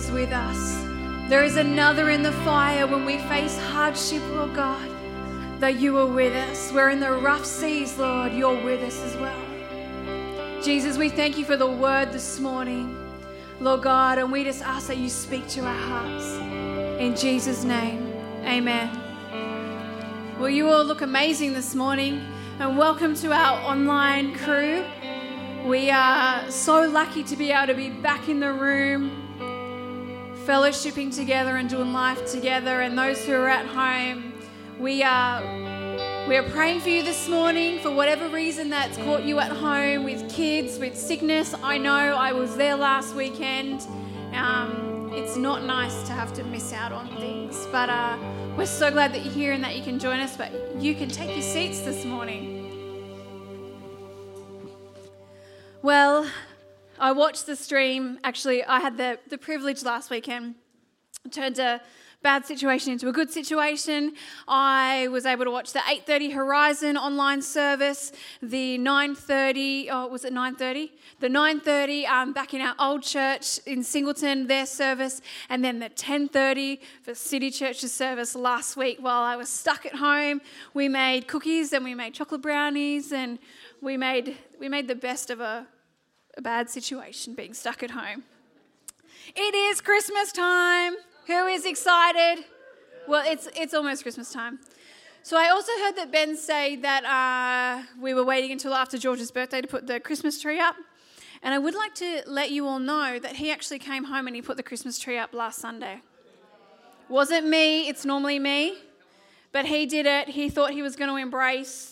always with us. There is another in the fire when we face hardship, Lord God, that you are with us. We're in the rough seas, Lord, you're with us as well. Jesus, we thank you for the word this morning, Lord God, and we just ask that you speak to our hearts. In Jesus' name, amen. Well, you all look amazing this morning, and welcome to our online crew. We are so lucky to be able to be back in the room, fellowshipping together and doing life together. And those who are at home, we are we are praying for you this morning for whatever reason that's caught you at home with kids, with sickness. I know I was there last weekend. Um, it's not nice to have to miss out on things, but uh, we're so glad that you're here and that you can join us. But you can take your seats this morning. Well, I watched the stream. Actually, I had the, the privilege last weekend. Turned a bad situation into a good situation. I was able to watch the 8:30 Horizon online service, the 9:30. Oh, was it 9:30? The 9:30 um, back in our old church in Singleton, their service, and then the 10:30 for City Church's service last week. While I was stuck at home, we made cookies and we made chocolate brownies and we made we made the best of a, a bad situation being stuck at home. It is Christmas time. Who is excited? Well, it's it's almost Christmas time. So I also heard that Ben say that uh, we were waiting until after George's birthday to put the Christmas tree up. And I would like to let you all know that he actually came home and he put the Christmas tree up last Sunday. Wasn't me, it's normally me. But he did it. He thought he was going to embrace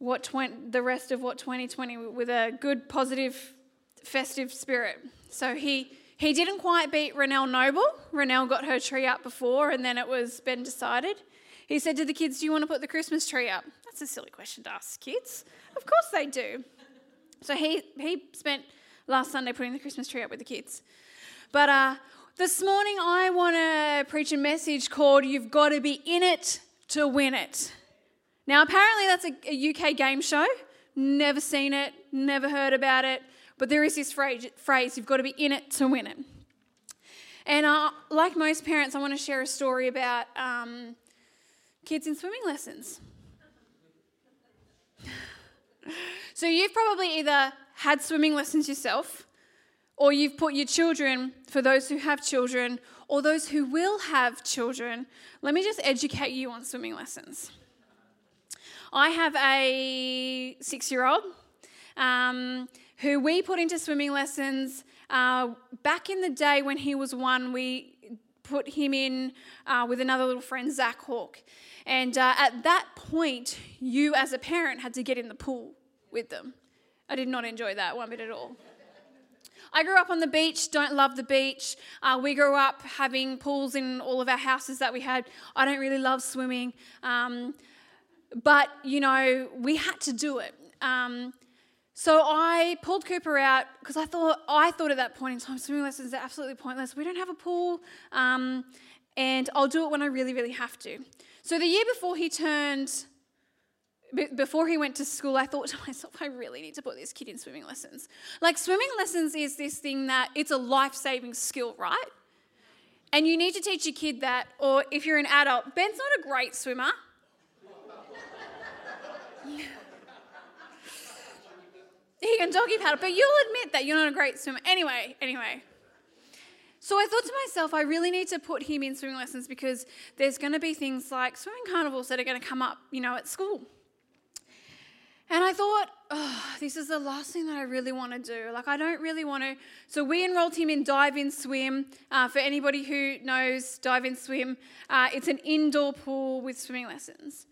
what 20, the rest of what 2020 with a good, positive, festive spirit. So he he didn't quite beat Renelle Noble. Renelle got her tree up before, and then it was been decided. He said to the kids, "Do you want to put the Christmas tree up?" That's a silly question to ask kids. Of course they do. So he he spent last Sunday putting the Christmas tree up with the kids. But uh, this morning I want to preach a message called "You've Got to Be in It to Win It." Now, apparently, that's a, a UK game show. Never seen it, never heard about it, but there is this phrase, phrase you've got to be in it to win it. And uh, like most parents, I want to share a story about um, kids in swimming lessons. so, you've probably either had swimming lessons yourself, or you've put your children, for those who have children, or those who will have children, let me just educate you on swimming lessons. I have a six year old um, who we put into swimming lessons. Uh, back in the day when he was one, we put him in uh, with another little friend, Zach Hawk. And uh, at that point, you as a parent had to get in the pool with them. I did not enjoy that one bit at all. I grew up on the beach, don't love the beach. Uh, we grew up having pools in all of our houses that we had. I don't really love swimming. Um, but, you know, we had to do it. Um, so I pulled Cooper out because I thought I thought at that point in time swimming lessons are absolutely pointless. We don't have a pool, um, and I'll do it when I really, really have to. So the year before he turned, before he went to school, I thought to myself, I really need to put this kid in swimming lessons. Like swimming lessons is this thing that it's a life-saving skill, right? And you need to teach your kid that, or if you're an adult, Ben's not a great swimmer. he can doggy paddle, but you'll admit that you're not a great swimmer. Anyway, anyway. So I thought to myself, I really need to put him in swimming lessons because there's going to be things like swimming carnivals that are going to come up, you know, at school. And I thought, oh, this is the last thing that I really want to do. Like, I don't really want to. So, we enrolled him in Dive In Swim. Uh, for anybody who knows Dive In Swim, uh, it's an indoor pool with swimming lessons.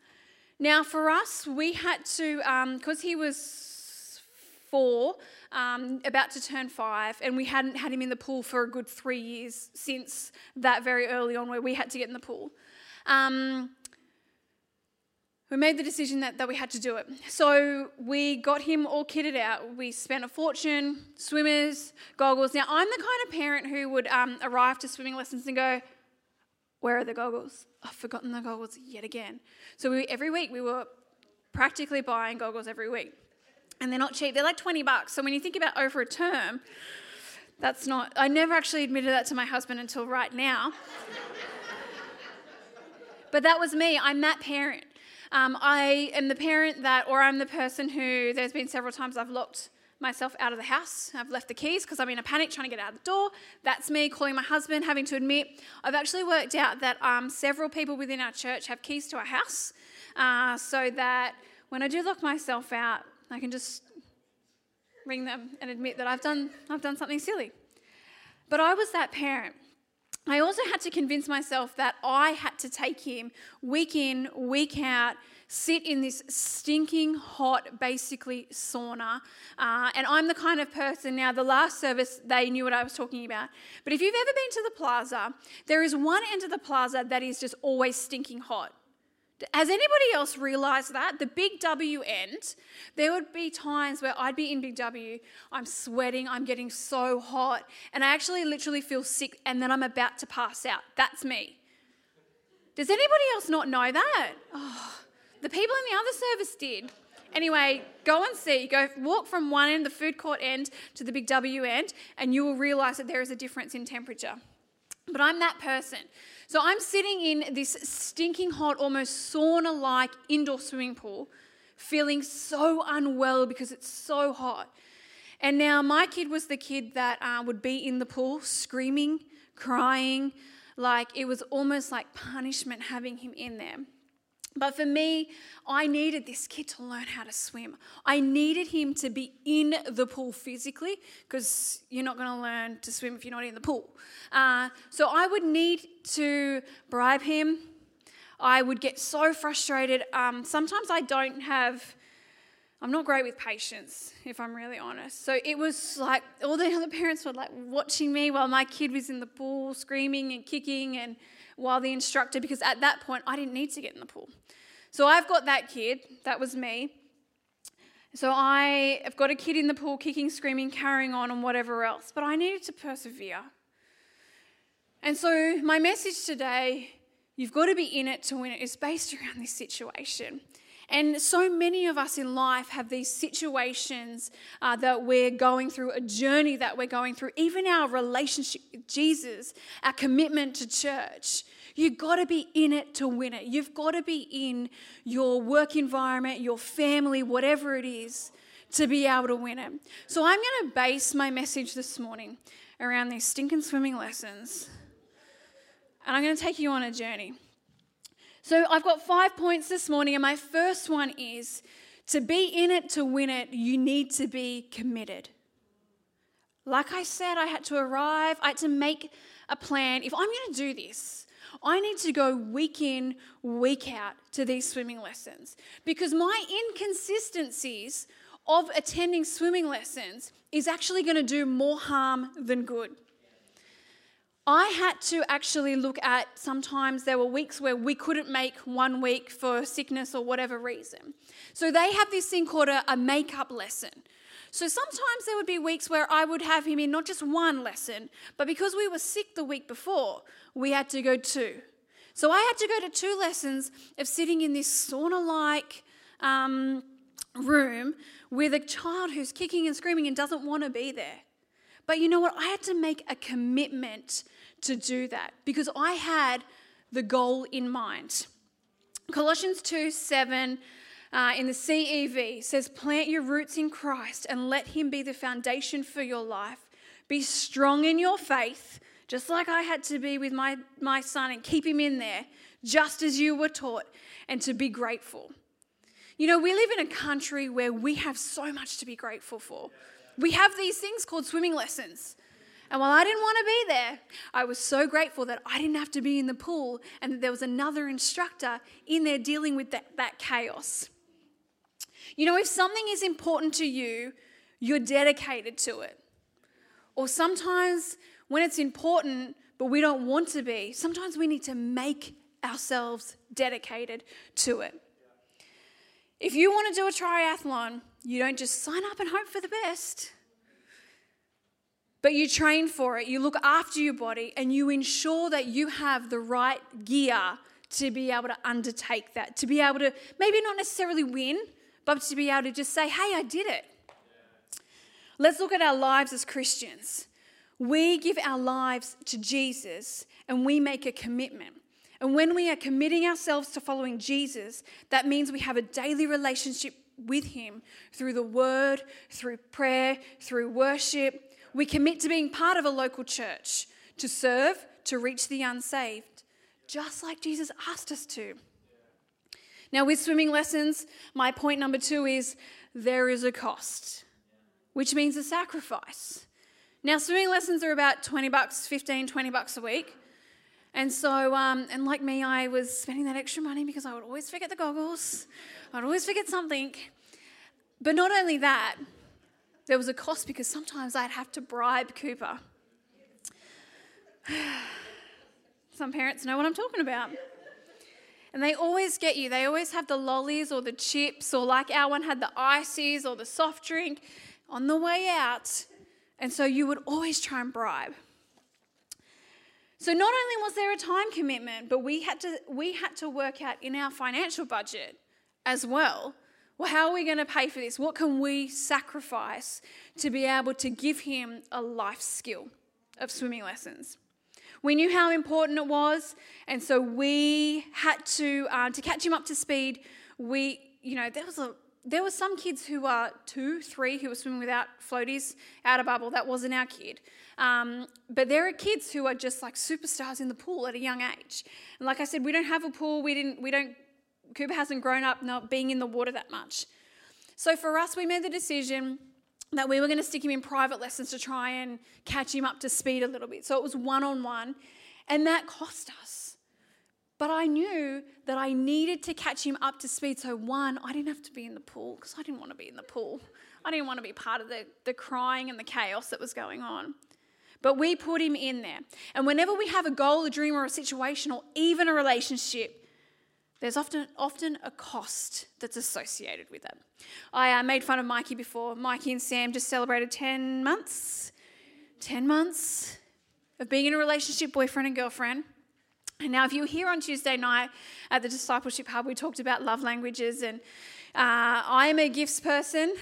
Now, for us, we had to, because um, he was four, um, about to turn five, and we hadn't had him in the pool for a good three years since that very early on where we had to get in the pool. Um, we made the decision that, that we had to do it. So we got him all kitted out. We spent a fortune, swimmers, goggles. Now, I'm the kind of parent who would um, arrive to swimming lessons and go, Where are the goggles? I've forgotten the goggles yet again. So we, every week we were practically buying goggles every week. and they're not cheap. They're like 20 bucks. So when you think about over a term, that's not, I never actually admitted that to my husband until right now. but that was me. I'm that parent. Um, I am the parent that, or I'm the person who, there's been several times I've locked myself out of the house. I've left the keys because I'm in a panic trying to get out of the door. That's me calling my husband, having to admit. I've actually worked out that um, several people within our church have keys to our house uh, so that when I do lock myself out, I can just ring them and admit that I've done, I've done something silly. But I was that parent. I also had to convince myself that I had to take him week in, week out, sit in this stinking hot, basically sauna. Uh, and I'm the kind of person now, the last service, they knew what I was talking about. But if you've ever been to the plaza, there is one end of the plaza that is just always stinking hot. Has anybody else realised that? The Big W end, there would be times where I'd be in Big W, I'm sweating, I'm getting so hot, and I actually literally feel sick, and then I'm about to pass out. That's me. Does anybody else not know that? Oh, the people in the other service did. Anyway, go and see. Go walk from one end, the food court end, to the Big W end, and you will realise that there is a difference in temperature. But I'm that person. So I'm sitting in this stinking hot, almost sauna like indoor swimming pool, feeling so unwell because it's so hot. And now my kid was the kid that uh, would be in the pool screaming, crying, like it was almost like punishment having him in there. But for me, I needed this kid to learn how to swim. I needed him to be in the pool physically because you're not going to learn to swim if you're not in the pool. Uh, so I would need to bribe him. I would get so frustrated. Um, sometimes I don't have. I'm not great with patience, if I'm really honest. So it was like all the other parents were like watching me while my kid was in the pool screaming and kicking and while the instructor, because at that point I didn't need to get in the pool. So I've got that kid, that was me. So I have got a kid in the pool kicking, screaming, carrying on, and whatever else, but I needed to persevere. And so my message today, you've got to be in it to win it, is based around this situation. And so many of us in life have these situations uh, that we're going through, a journey that we're going through, even our relationship with Jesus, our commitment to church. You've got to be in it to win it. You've got to be in your work environment, your family, whatever it is, to be able to win it. So I'm going to base my message this morning around these stinking swimming lessons. And I'm going to take you on a journey. So I've got five points this morning, and my first one is to be in it to win it, you need to be committed. Like I said, I had to arrive, I had to make a plan. If I'm going to do this, I need to go week in, week out to these swimming lessons because my inconsistencies of attending swimming lessons is actually going to do more harm than good. I had to actually look at sometimes there were weeks where we couldn't make one week for sickness or whatever reason. So they have this thing called a, a makeup lesson. So sometimes there would be weeks where I would have him in not just one lesson, but because we were sick the week before, we had to go two. So I had to go to two lessons of sitting in this sauna like um, room with a child who's kicking and screaming and doesn't want to be there. But you know what? I had to make a commitment to do that because I had the goal in mind. Colossians 2 7 uh, in the CEV says, Plant your roots in Christ and let Him be the foundation for your life. Be strong in your faith, just like I had to be with my, my son, and keep him in there, just as you were taught, and to be grateful. You know, we live in a country where we have so much to be grateful for. We have these things called swimming lessons. And while I didn't want to be there, I was so grateful that I didn't have to be in the pool and that there was another instructor in there dealing with that, that chaos. You know, if something is important to you, you're dedicated to it. Or sometimes when it's important, but we don't want to be, sometimes we need to make ourselves dedicated to it. If you want to do a triathlon, you don't just sign up and hope for the best. But you train for it, you look after your body, and you ensure that you have the right gear to be able to undertake that, to be able to maybe not necessarily win, but to be able to just say, hey, I did it. Let's look at our lives as Christians. We give our lives to Jesus and we make a commitment. And when we are committing ourselves to following Jesus, that means we have a daily relationship with Him through the Word, through prayer, through worship. We commit to being part of a local church, to serve, to reach the unsaved, just like Jesus asked us to. Now, with swimming lessons, my point number two is there is a cost, which means a sacrifice. Now, swimming lessons are about 20 bucks, 15, 20 bucks a week. And so, um, and like me, I was spending that extra money because I would always forget the goggles. I'd always forget something. But not only that, there was a cost because sometimes I'd have to bribe Cooper. Some parents know what I'm talking about. And they always get you. They always have the lollies or the chips, or like our one had the ices or the soft drink on the way out. And so you would always try and bribe. So not only was there a time commitment, but we had to we had to work out in our financial budget as well. Well, how are we going to pay for this? What can we sacrifice to be able to give him a life skill of swimming lessons? We knew how important it was, and so we had to uh, to catch him up to speed. We, you know, there was a there were some kids who were two, three, who were swimming without floaties out of bubble. That wasn't our kid. Um, but there are kids who are just like superstars in the pool at a young age. And like I said, we don't have a pool. We didn't. We don't. Cooper hasn't grown up not being in the water that much. So for us, we made the decision that we were going to stick him in private lessons to try and catch him up to speed a little bit. So it was one on one, and that cost us. But I knew that I needed to catch him up to speed. So, one, I didn't have to be in the pool because I didn't want to be in the pool. I didn't want to be part of the, the crying and the chaos that was going on. But we put him in there. And whenever we have a goal, a dream, or a situation, or even a relationship, there's often, often a cost that's associated with it. I uh, made fun of Mikey before. Mikey and Sam just celebrated 10 months. 10 months of being in a relationship, boyfriend and girlfriend. And now, if you were here on Tuesday night at the Discipleship Hub, we talked about love languages, and uh, I'm a gifts person.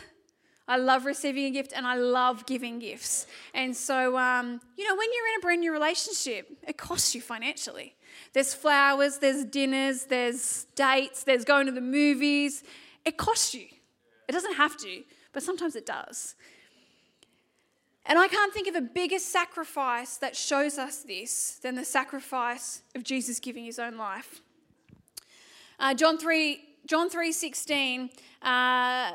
I love receiving a gift and I love giving gifts. And so, um, you know, when you're in a brand new relationship, it costs you financially. There's flowers, there's dinners, there's dates, there's going to the movies. It costs you. It doesn't have to, but sometimes it does. And I can't think of a bigger sacrifice that shows us this than the sacrifice of Jesus giving his own life. Uh, John 3, John 3.16, uh,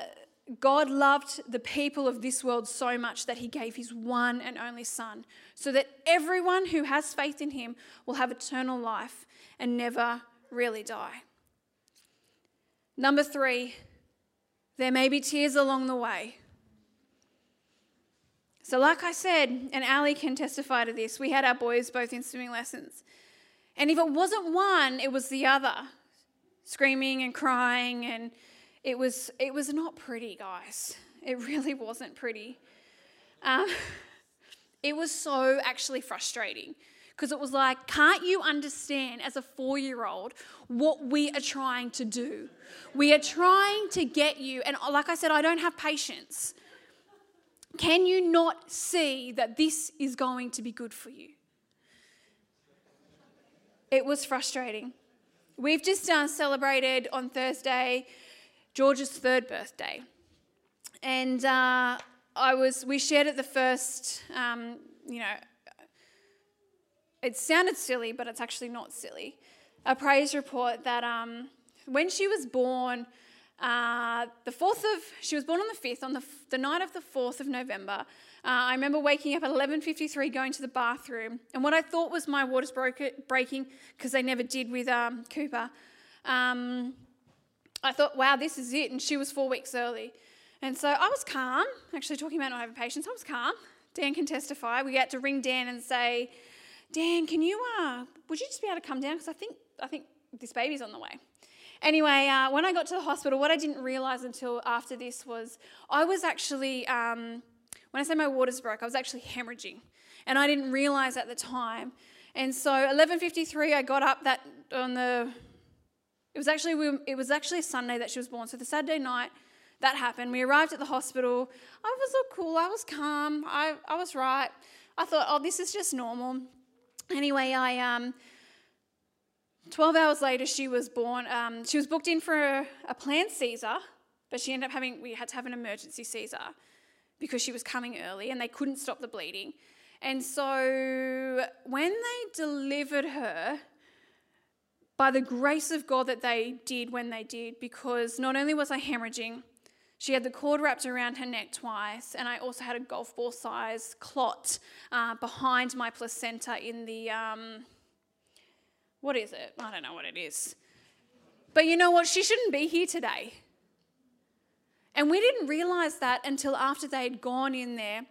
God loved the people of this world so much that he gave his one and only Son, so that everyone who has faith in him will have eternal life and never really die. Number three, there may be tears along the way. So, like I said, and Ali can testify to this, we had our boys both in swimming lessons. And if it wasn't one, it was the other, screaming and crying. And it was, it was not pretty, guys. It really wasn't pretty. Um, it was so actually frustrating because it was like, can't you understand as a four year old what we are trying to do? We are trying to get you, and like I said, I don't have patience. Can you not see that this is going to be good for you? It was frustrating. We've just uh, celebrated on Thursday George's third birthday, and uh, I was. We shared at the first. Um, you know, it sounded silly, but it's actually not silly. A praise report that um, when she was born, uh, the 4th of, she was born on the 5th, on the, the night of the 4th of November. Uh, I remember waking up at 11.53 going to the bathroom, and what I thought was my water's broke, breaking, because they never did with um, Cooper, um, I thought, wow, this is it, and she was four weeks early. And so I was calm, actually talking about not having patience, I was calm. Dan can testify. We had to ring Dan and say, Dan, can you, uh, would you just be able to come down? Because I think, I think this baby's on the way. Anyway, uh, when I got to the hospital, what I didn't realize until after this was I was actually, um, when I say my waters broke, I was actually hemorrhaging. And I didn't realize at the time. And so 11:53, I got up that on the. It was actually it was actually a Sunday that she was born. So the Saturday night, that happened. We arrived at the hospital. I was all cool. I was calm. I, I was right. I thought, oh, this is just normal. Anyway, I um, 12 hours later, she was born. Um, she was booked in for a, a planned Caesar, but she ended up having, we had to have an emergency Caesar because she was coming early and they couldn't stop the bleeding. And so when they delivered her, by the grace of God that they did when they did, because not only was I hemorrhaging, she had the cord wrapped around her neck twice, and I also had a golf ball size clot uh, behind my placenta in the, um, what is it? I don't know what it is. But you know what? She shouldn't be here today. And we didn't realize that until after they had gone in there.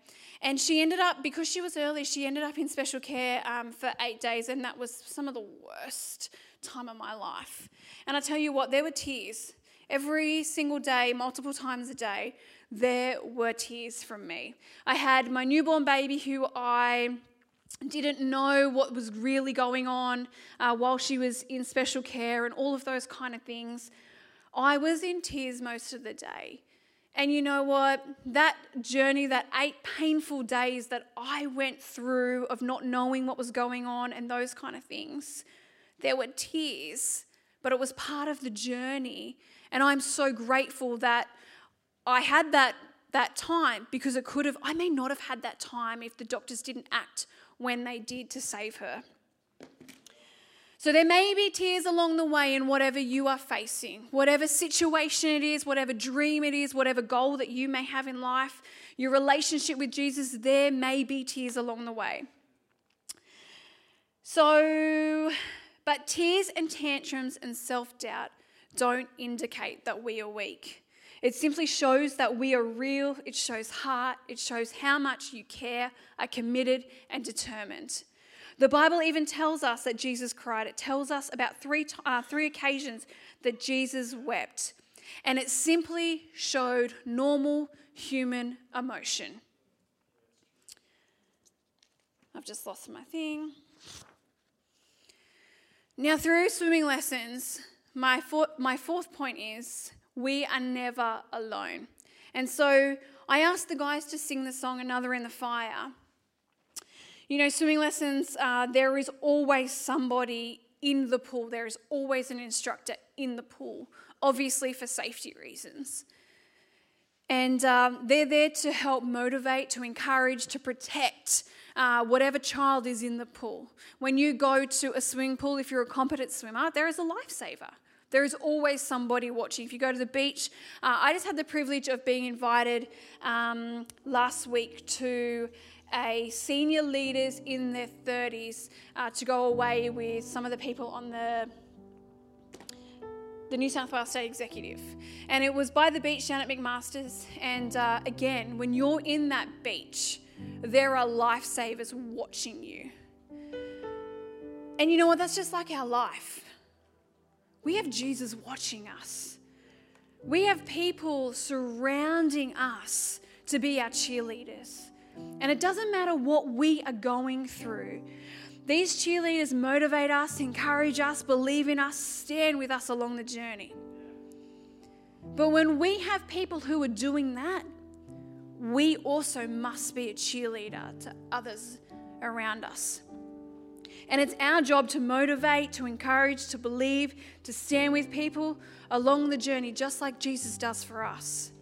And she ended up, because she was early, she ended up in special care um, for eight days, and that was some of the worst time of my life. And I tell you what, there were tears. Every single day, multiple times a day, there were tears from me. I had my newborn baby who I didn't know what was really going on uh, while she was in special care and all of those kind of things. I was in tears most of the day. And you know what? That journey, that eight painful days that I went through of not knowing what was going on and those kind of things, there were tears, but it was part of the journey. And I'm so grateful that I had that, that time because it could have, I may not have had that time if the doctors didn't act when they did to save her. So there may be tears along the way in whatever you are facing, whatever situation it is, whatever dream it is, whatever goal that you may have in life, your relationship with Jesus, there may be tears along the way. So, but tears and tantrums and self doubt don't indicate that we are weak. It simply shows that we are real, it shows heart, it shows how much you care, are committed, and determined. The Bible even tells us that Jesus cried. It tells us about three, uh, three occasions that Jesus wept. And it simply showed normal human emotion. I've just lost my thing. Now, through swimming lessons, my, for, my fourth point is we are never alone. And so I asked the guys to sing the song Another in the Fire. You know, swimming lessons, uh, there is always somebody in the pool, there is always an instructor in the pool, obviously for safety reasons. And um, they're there to help motivate, to encourage, to protect uh, whatever child is in the pool. When you go to a swimming pool, if you're a competent swimmer, there is a lifesaver. There is always somebody watching. If you go to the beach, uh, I just had the privilege of being invited um, last week to a senior leaders in their 30s uh, to go away with some of the people on the the New South Wales State Executive. And it was by the beach down at McMaster's. And uh, again, when you're in that beach, there are lifesavers watching you. And you know what? That's just like our life. We have Jesus watching us, we have people surrounding us to be our cheerleaders. And it doesn't matter what we are going through. These cheerleaders motivate us, encourage us, believe in us, stand with us along the journey. But when we have people who are doing that, we also must be a cheerleader to others around us. And it's our job to motivate, to encourage, to believe, to stand with people along the journey, just like Jesus does for us.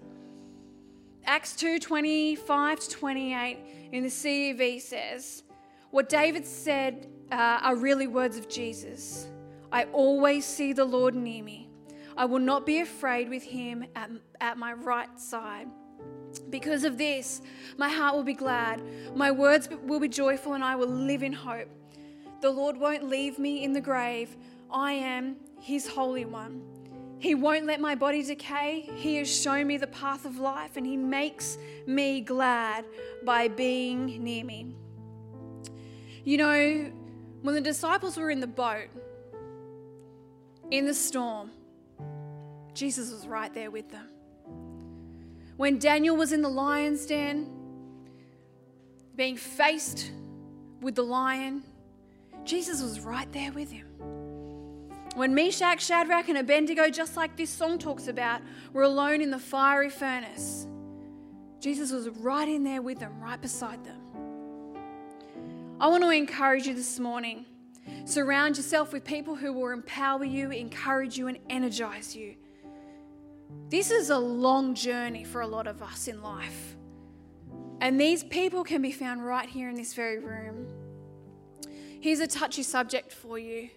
Acts 2 25 to 28 in the CEV says, What David said uh, are really words of Jesus. I always see the Lord near me. I will not be afraid with him at, at my right side. Because of this, my heart will be glad, my words will be joyful, and I will live in hope. The Lord won't leave me in the grave. I am his Holy One. He won't let my body decay. He has shown me the path of life and He makes me glad by being near me. You know, when the disciples were in the boat, in the storm, Jesus was right there with them. When Daniel was in the lion's den, being faced with the lion, Jesus was right there with him. When Meshach, Shadrach, and Abednego, just like this song talks about, were alone in the fiery furnace, Jesus was right in there with them, right beside them. I want to encourage you this morning. Surround yourself with people who will empower you, encourage you, and energize you. This is a long journey for a lot of us in life. And these people can be found right here in this very room. Here's a touchy subject for you.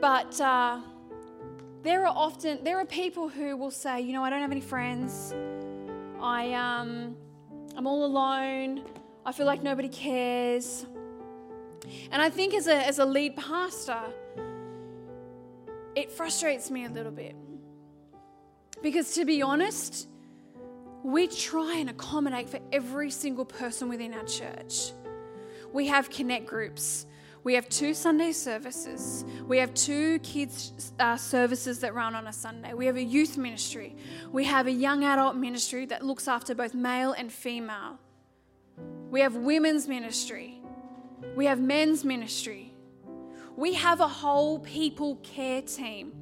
But uh, there are often there are people who will say, you know, I don't have any friends. I um, I'm all alone. I feel like nobody cares. And I think as a as a lead pastor, it frustrates me a little bit. Because to be honest, we try and accommodate for every single person within our church. We have connect groups. We have two Sunday services. We have two kids' uh, services that run on a Sunday. We have a youth ministry. We have a young adult ministry that looks after both male and female. We have women's ministry. We have men's ministry. We have a whole people care team.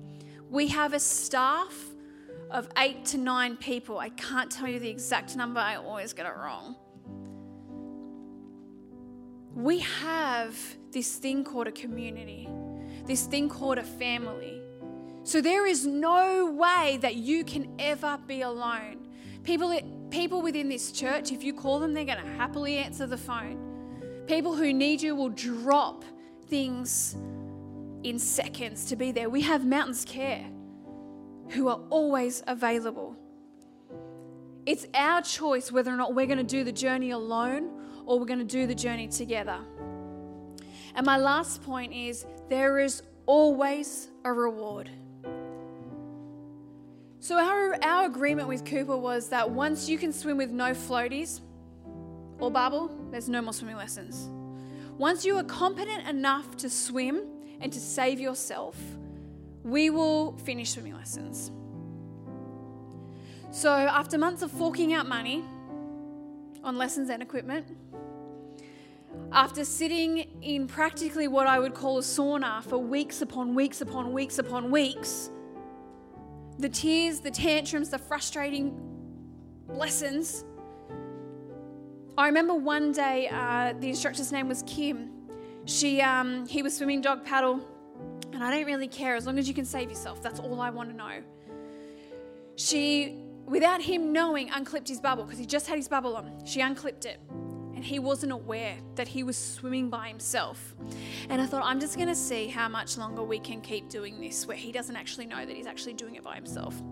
We have a staff of eight to nine people. I can't tell you the exact number, I always get it wrong. We have this thing called a community, this thing called a family. So there is no way that you can ever be alone. People, people within this church, if you call them, they're going to happily answer the phone. People who need you will drop things in seconds to be there. We have Mountains Care who are always available. It's our choice whether or not we're going to do the journey alone or we're going to do the journey together. And my last point is there is always a reward. So, our, our agreement with Cooper was that once you can swim with no floaties or bubble, there's no more swimming lessons. Once you are competent enough to swim and to save yourself, we will finish swimming lessons. So, after months of forking out money on lessons and equipment, after sitting in practically what I would call a sauna for weeks upon weeks upon weeks upon weeks, the tears, the tantrums, the frustrating lessons. I remember one day, uh, the instructor's name was Kim. She, um, he was swimming dog paddle and I don't really care as long as you can save yourself. That's all I want to know. She, without him knowing, unclipped his bubble because he just had his bubble on. She unclipped it and he wasn't aware that he was swimming by himself. And I thought, I'm just going to see how much longer we can keep doing this where he doesn't actually know that he's actually doing it by himself.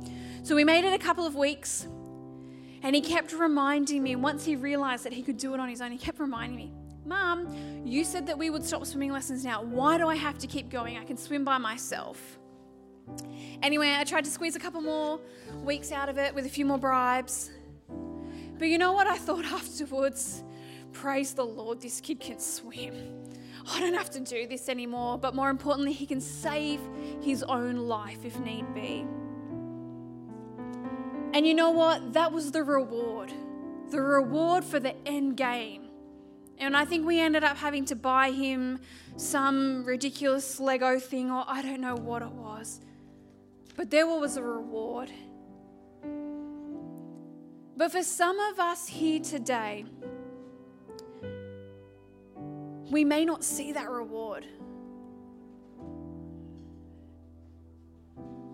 So we made it a couple of weeks and he kept reminding me. Once he realized that he could do it on his own, he kept reminding me, Mom, you said that we would stop swimming lessons now. Why do I have to keep going? I can swim by myself. Anyway, I tried to squeeze a couple more weeks out of it with a few more bribes. But you know what I thought afterwards? Praise the Lord, this kid can swim. I don't have to do this anymore, but more importantly, he can save his own life if need be. And you know what? That was the reward. The reward for the end game and I think we ended up having to buy him some ridiculous Lego thing, or I don't know what it was. But there was a reward. But for some of us here today, we may not see that reward.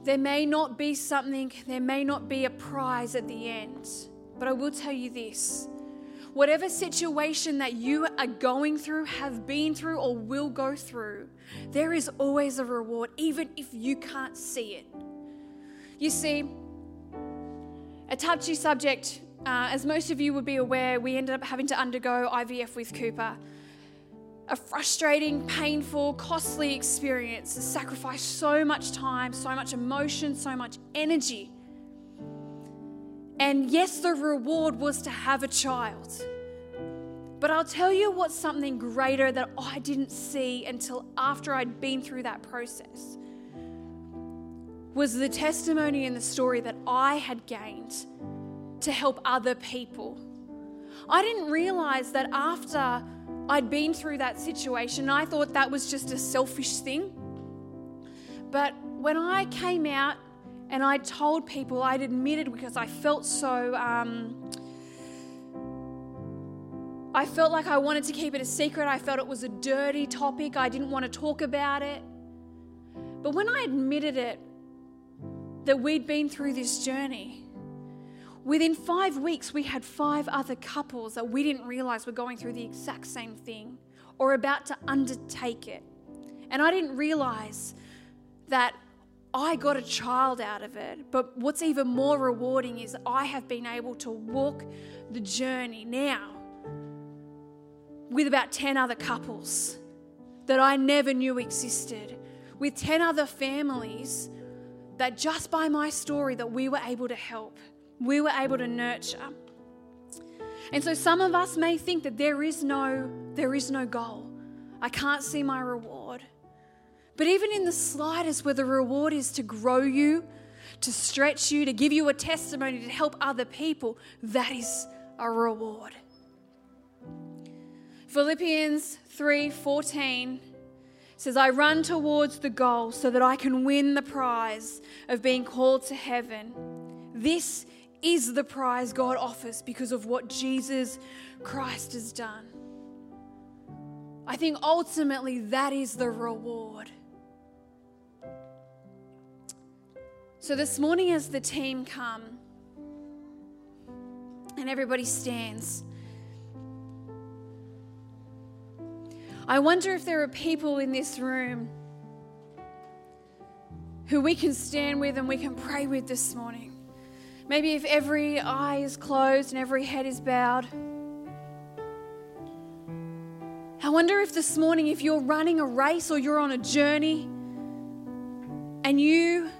There may not be something, there may not be a prize at the end. But I will tell you this whatever situation that you are going through, have been through, or will go through, there is always a reward, even if you can't see it. You see, a touchy subject, uh, as most of you would be aware, we ended up having to undergo IVF with Cooper. A frustrating, painful, costly experience, sacrificed so much time, so much emotion, so much energy and yes, the reward was to have a child. But I'll tell you what's something greater that I didn't see until after I'd been through that process was the testimony and the story that I had gained to help other people. I didn't realize that after I'd been through that situation. I thought that was just a selfish thing. But when I came out and I told people, I'd admitted because I felt so. Um, I felt like I wanted to keep it a secret. I felt it was a dirty topic. I didn't want to talk about it. But when I admitted it, that we'd been through this journey, within five weeks, we had five other couples that we didn't realize were going through the exact same thing or about to undertake it. And I didn't realize that I got a child out of it. But what's even more rewarding is I have been able to walk the journey now with about 10 other couples that I never knew existed, with 10 other families that just by my story that we were able to help, we were able to nurture. And so some of us may think that there is no there is no goal. I can't see my reward. But even in the slightest where the reward is to grow you, to stretch you, to give you a testimony, to help other people, that is a reward. Philippians 3:14 says I run towards the goal so that I can win the prize of being called to heaven. This is the prize God offers because of what Jesus Christ has done. I think ultimately that is the reward. So this morning as the team come and everybody stands I wonder if there are people in this room who we can stand with and we can pray with this morning. Maybe if every eye is closed and every head is bowed. I wonder if this morning, if you're running a race or you're on a journey and you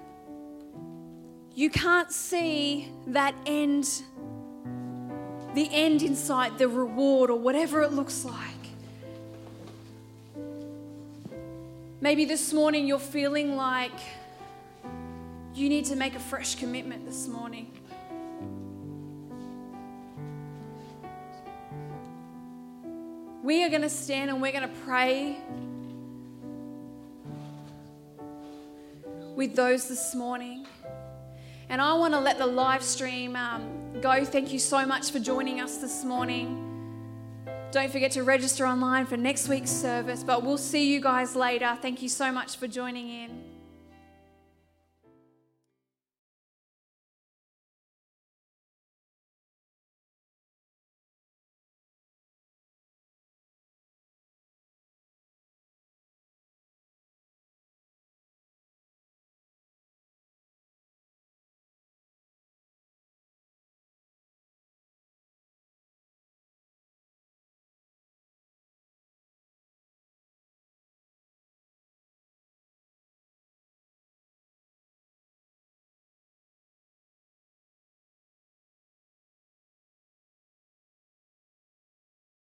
you can't see that end the end in sight, the reward or whatever it looks like. Maybe this morning you're feeling like you need to make a fresh commitment this morning. We are going to stand and we're going to pray with those this morning. And I want to let the live stream um, go. Thank you so much for joining us this morning. Don't forget to register online for next week's service, but we'll see you guys later. Thank you so much for joining in.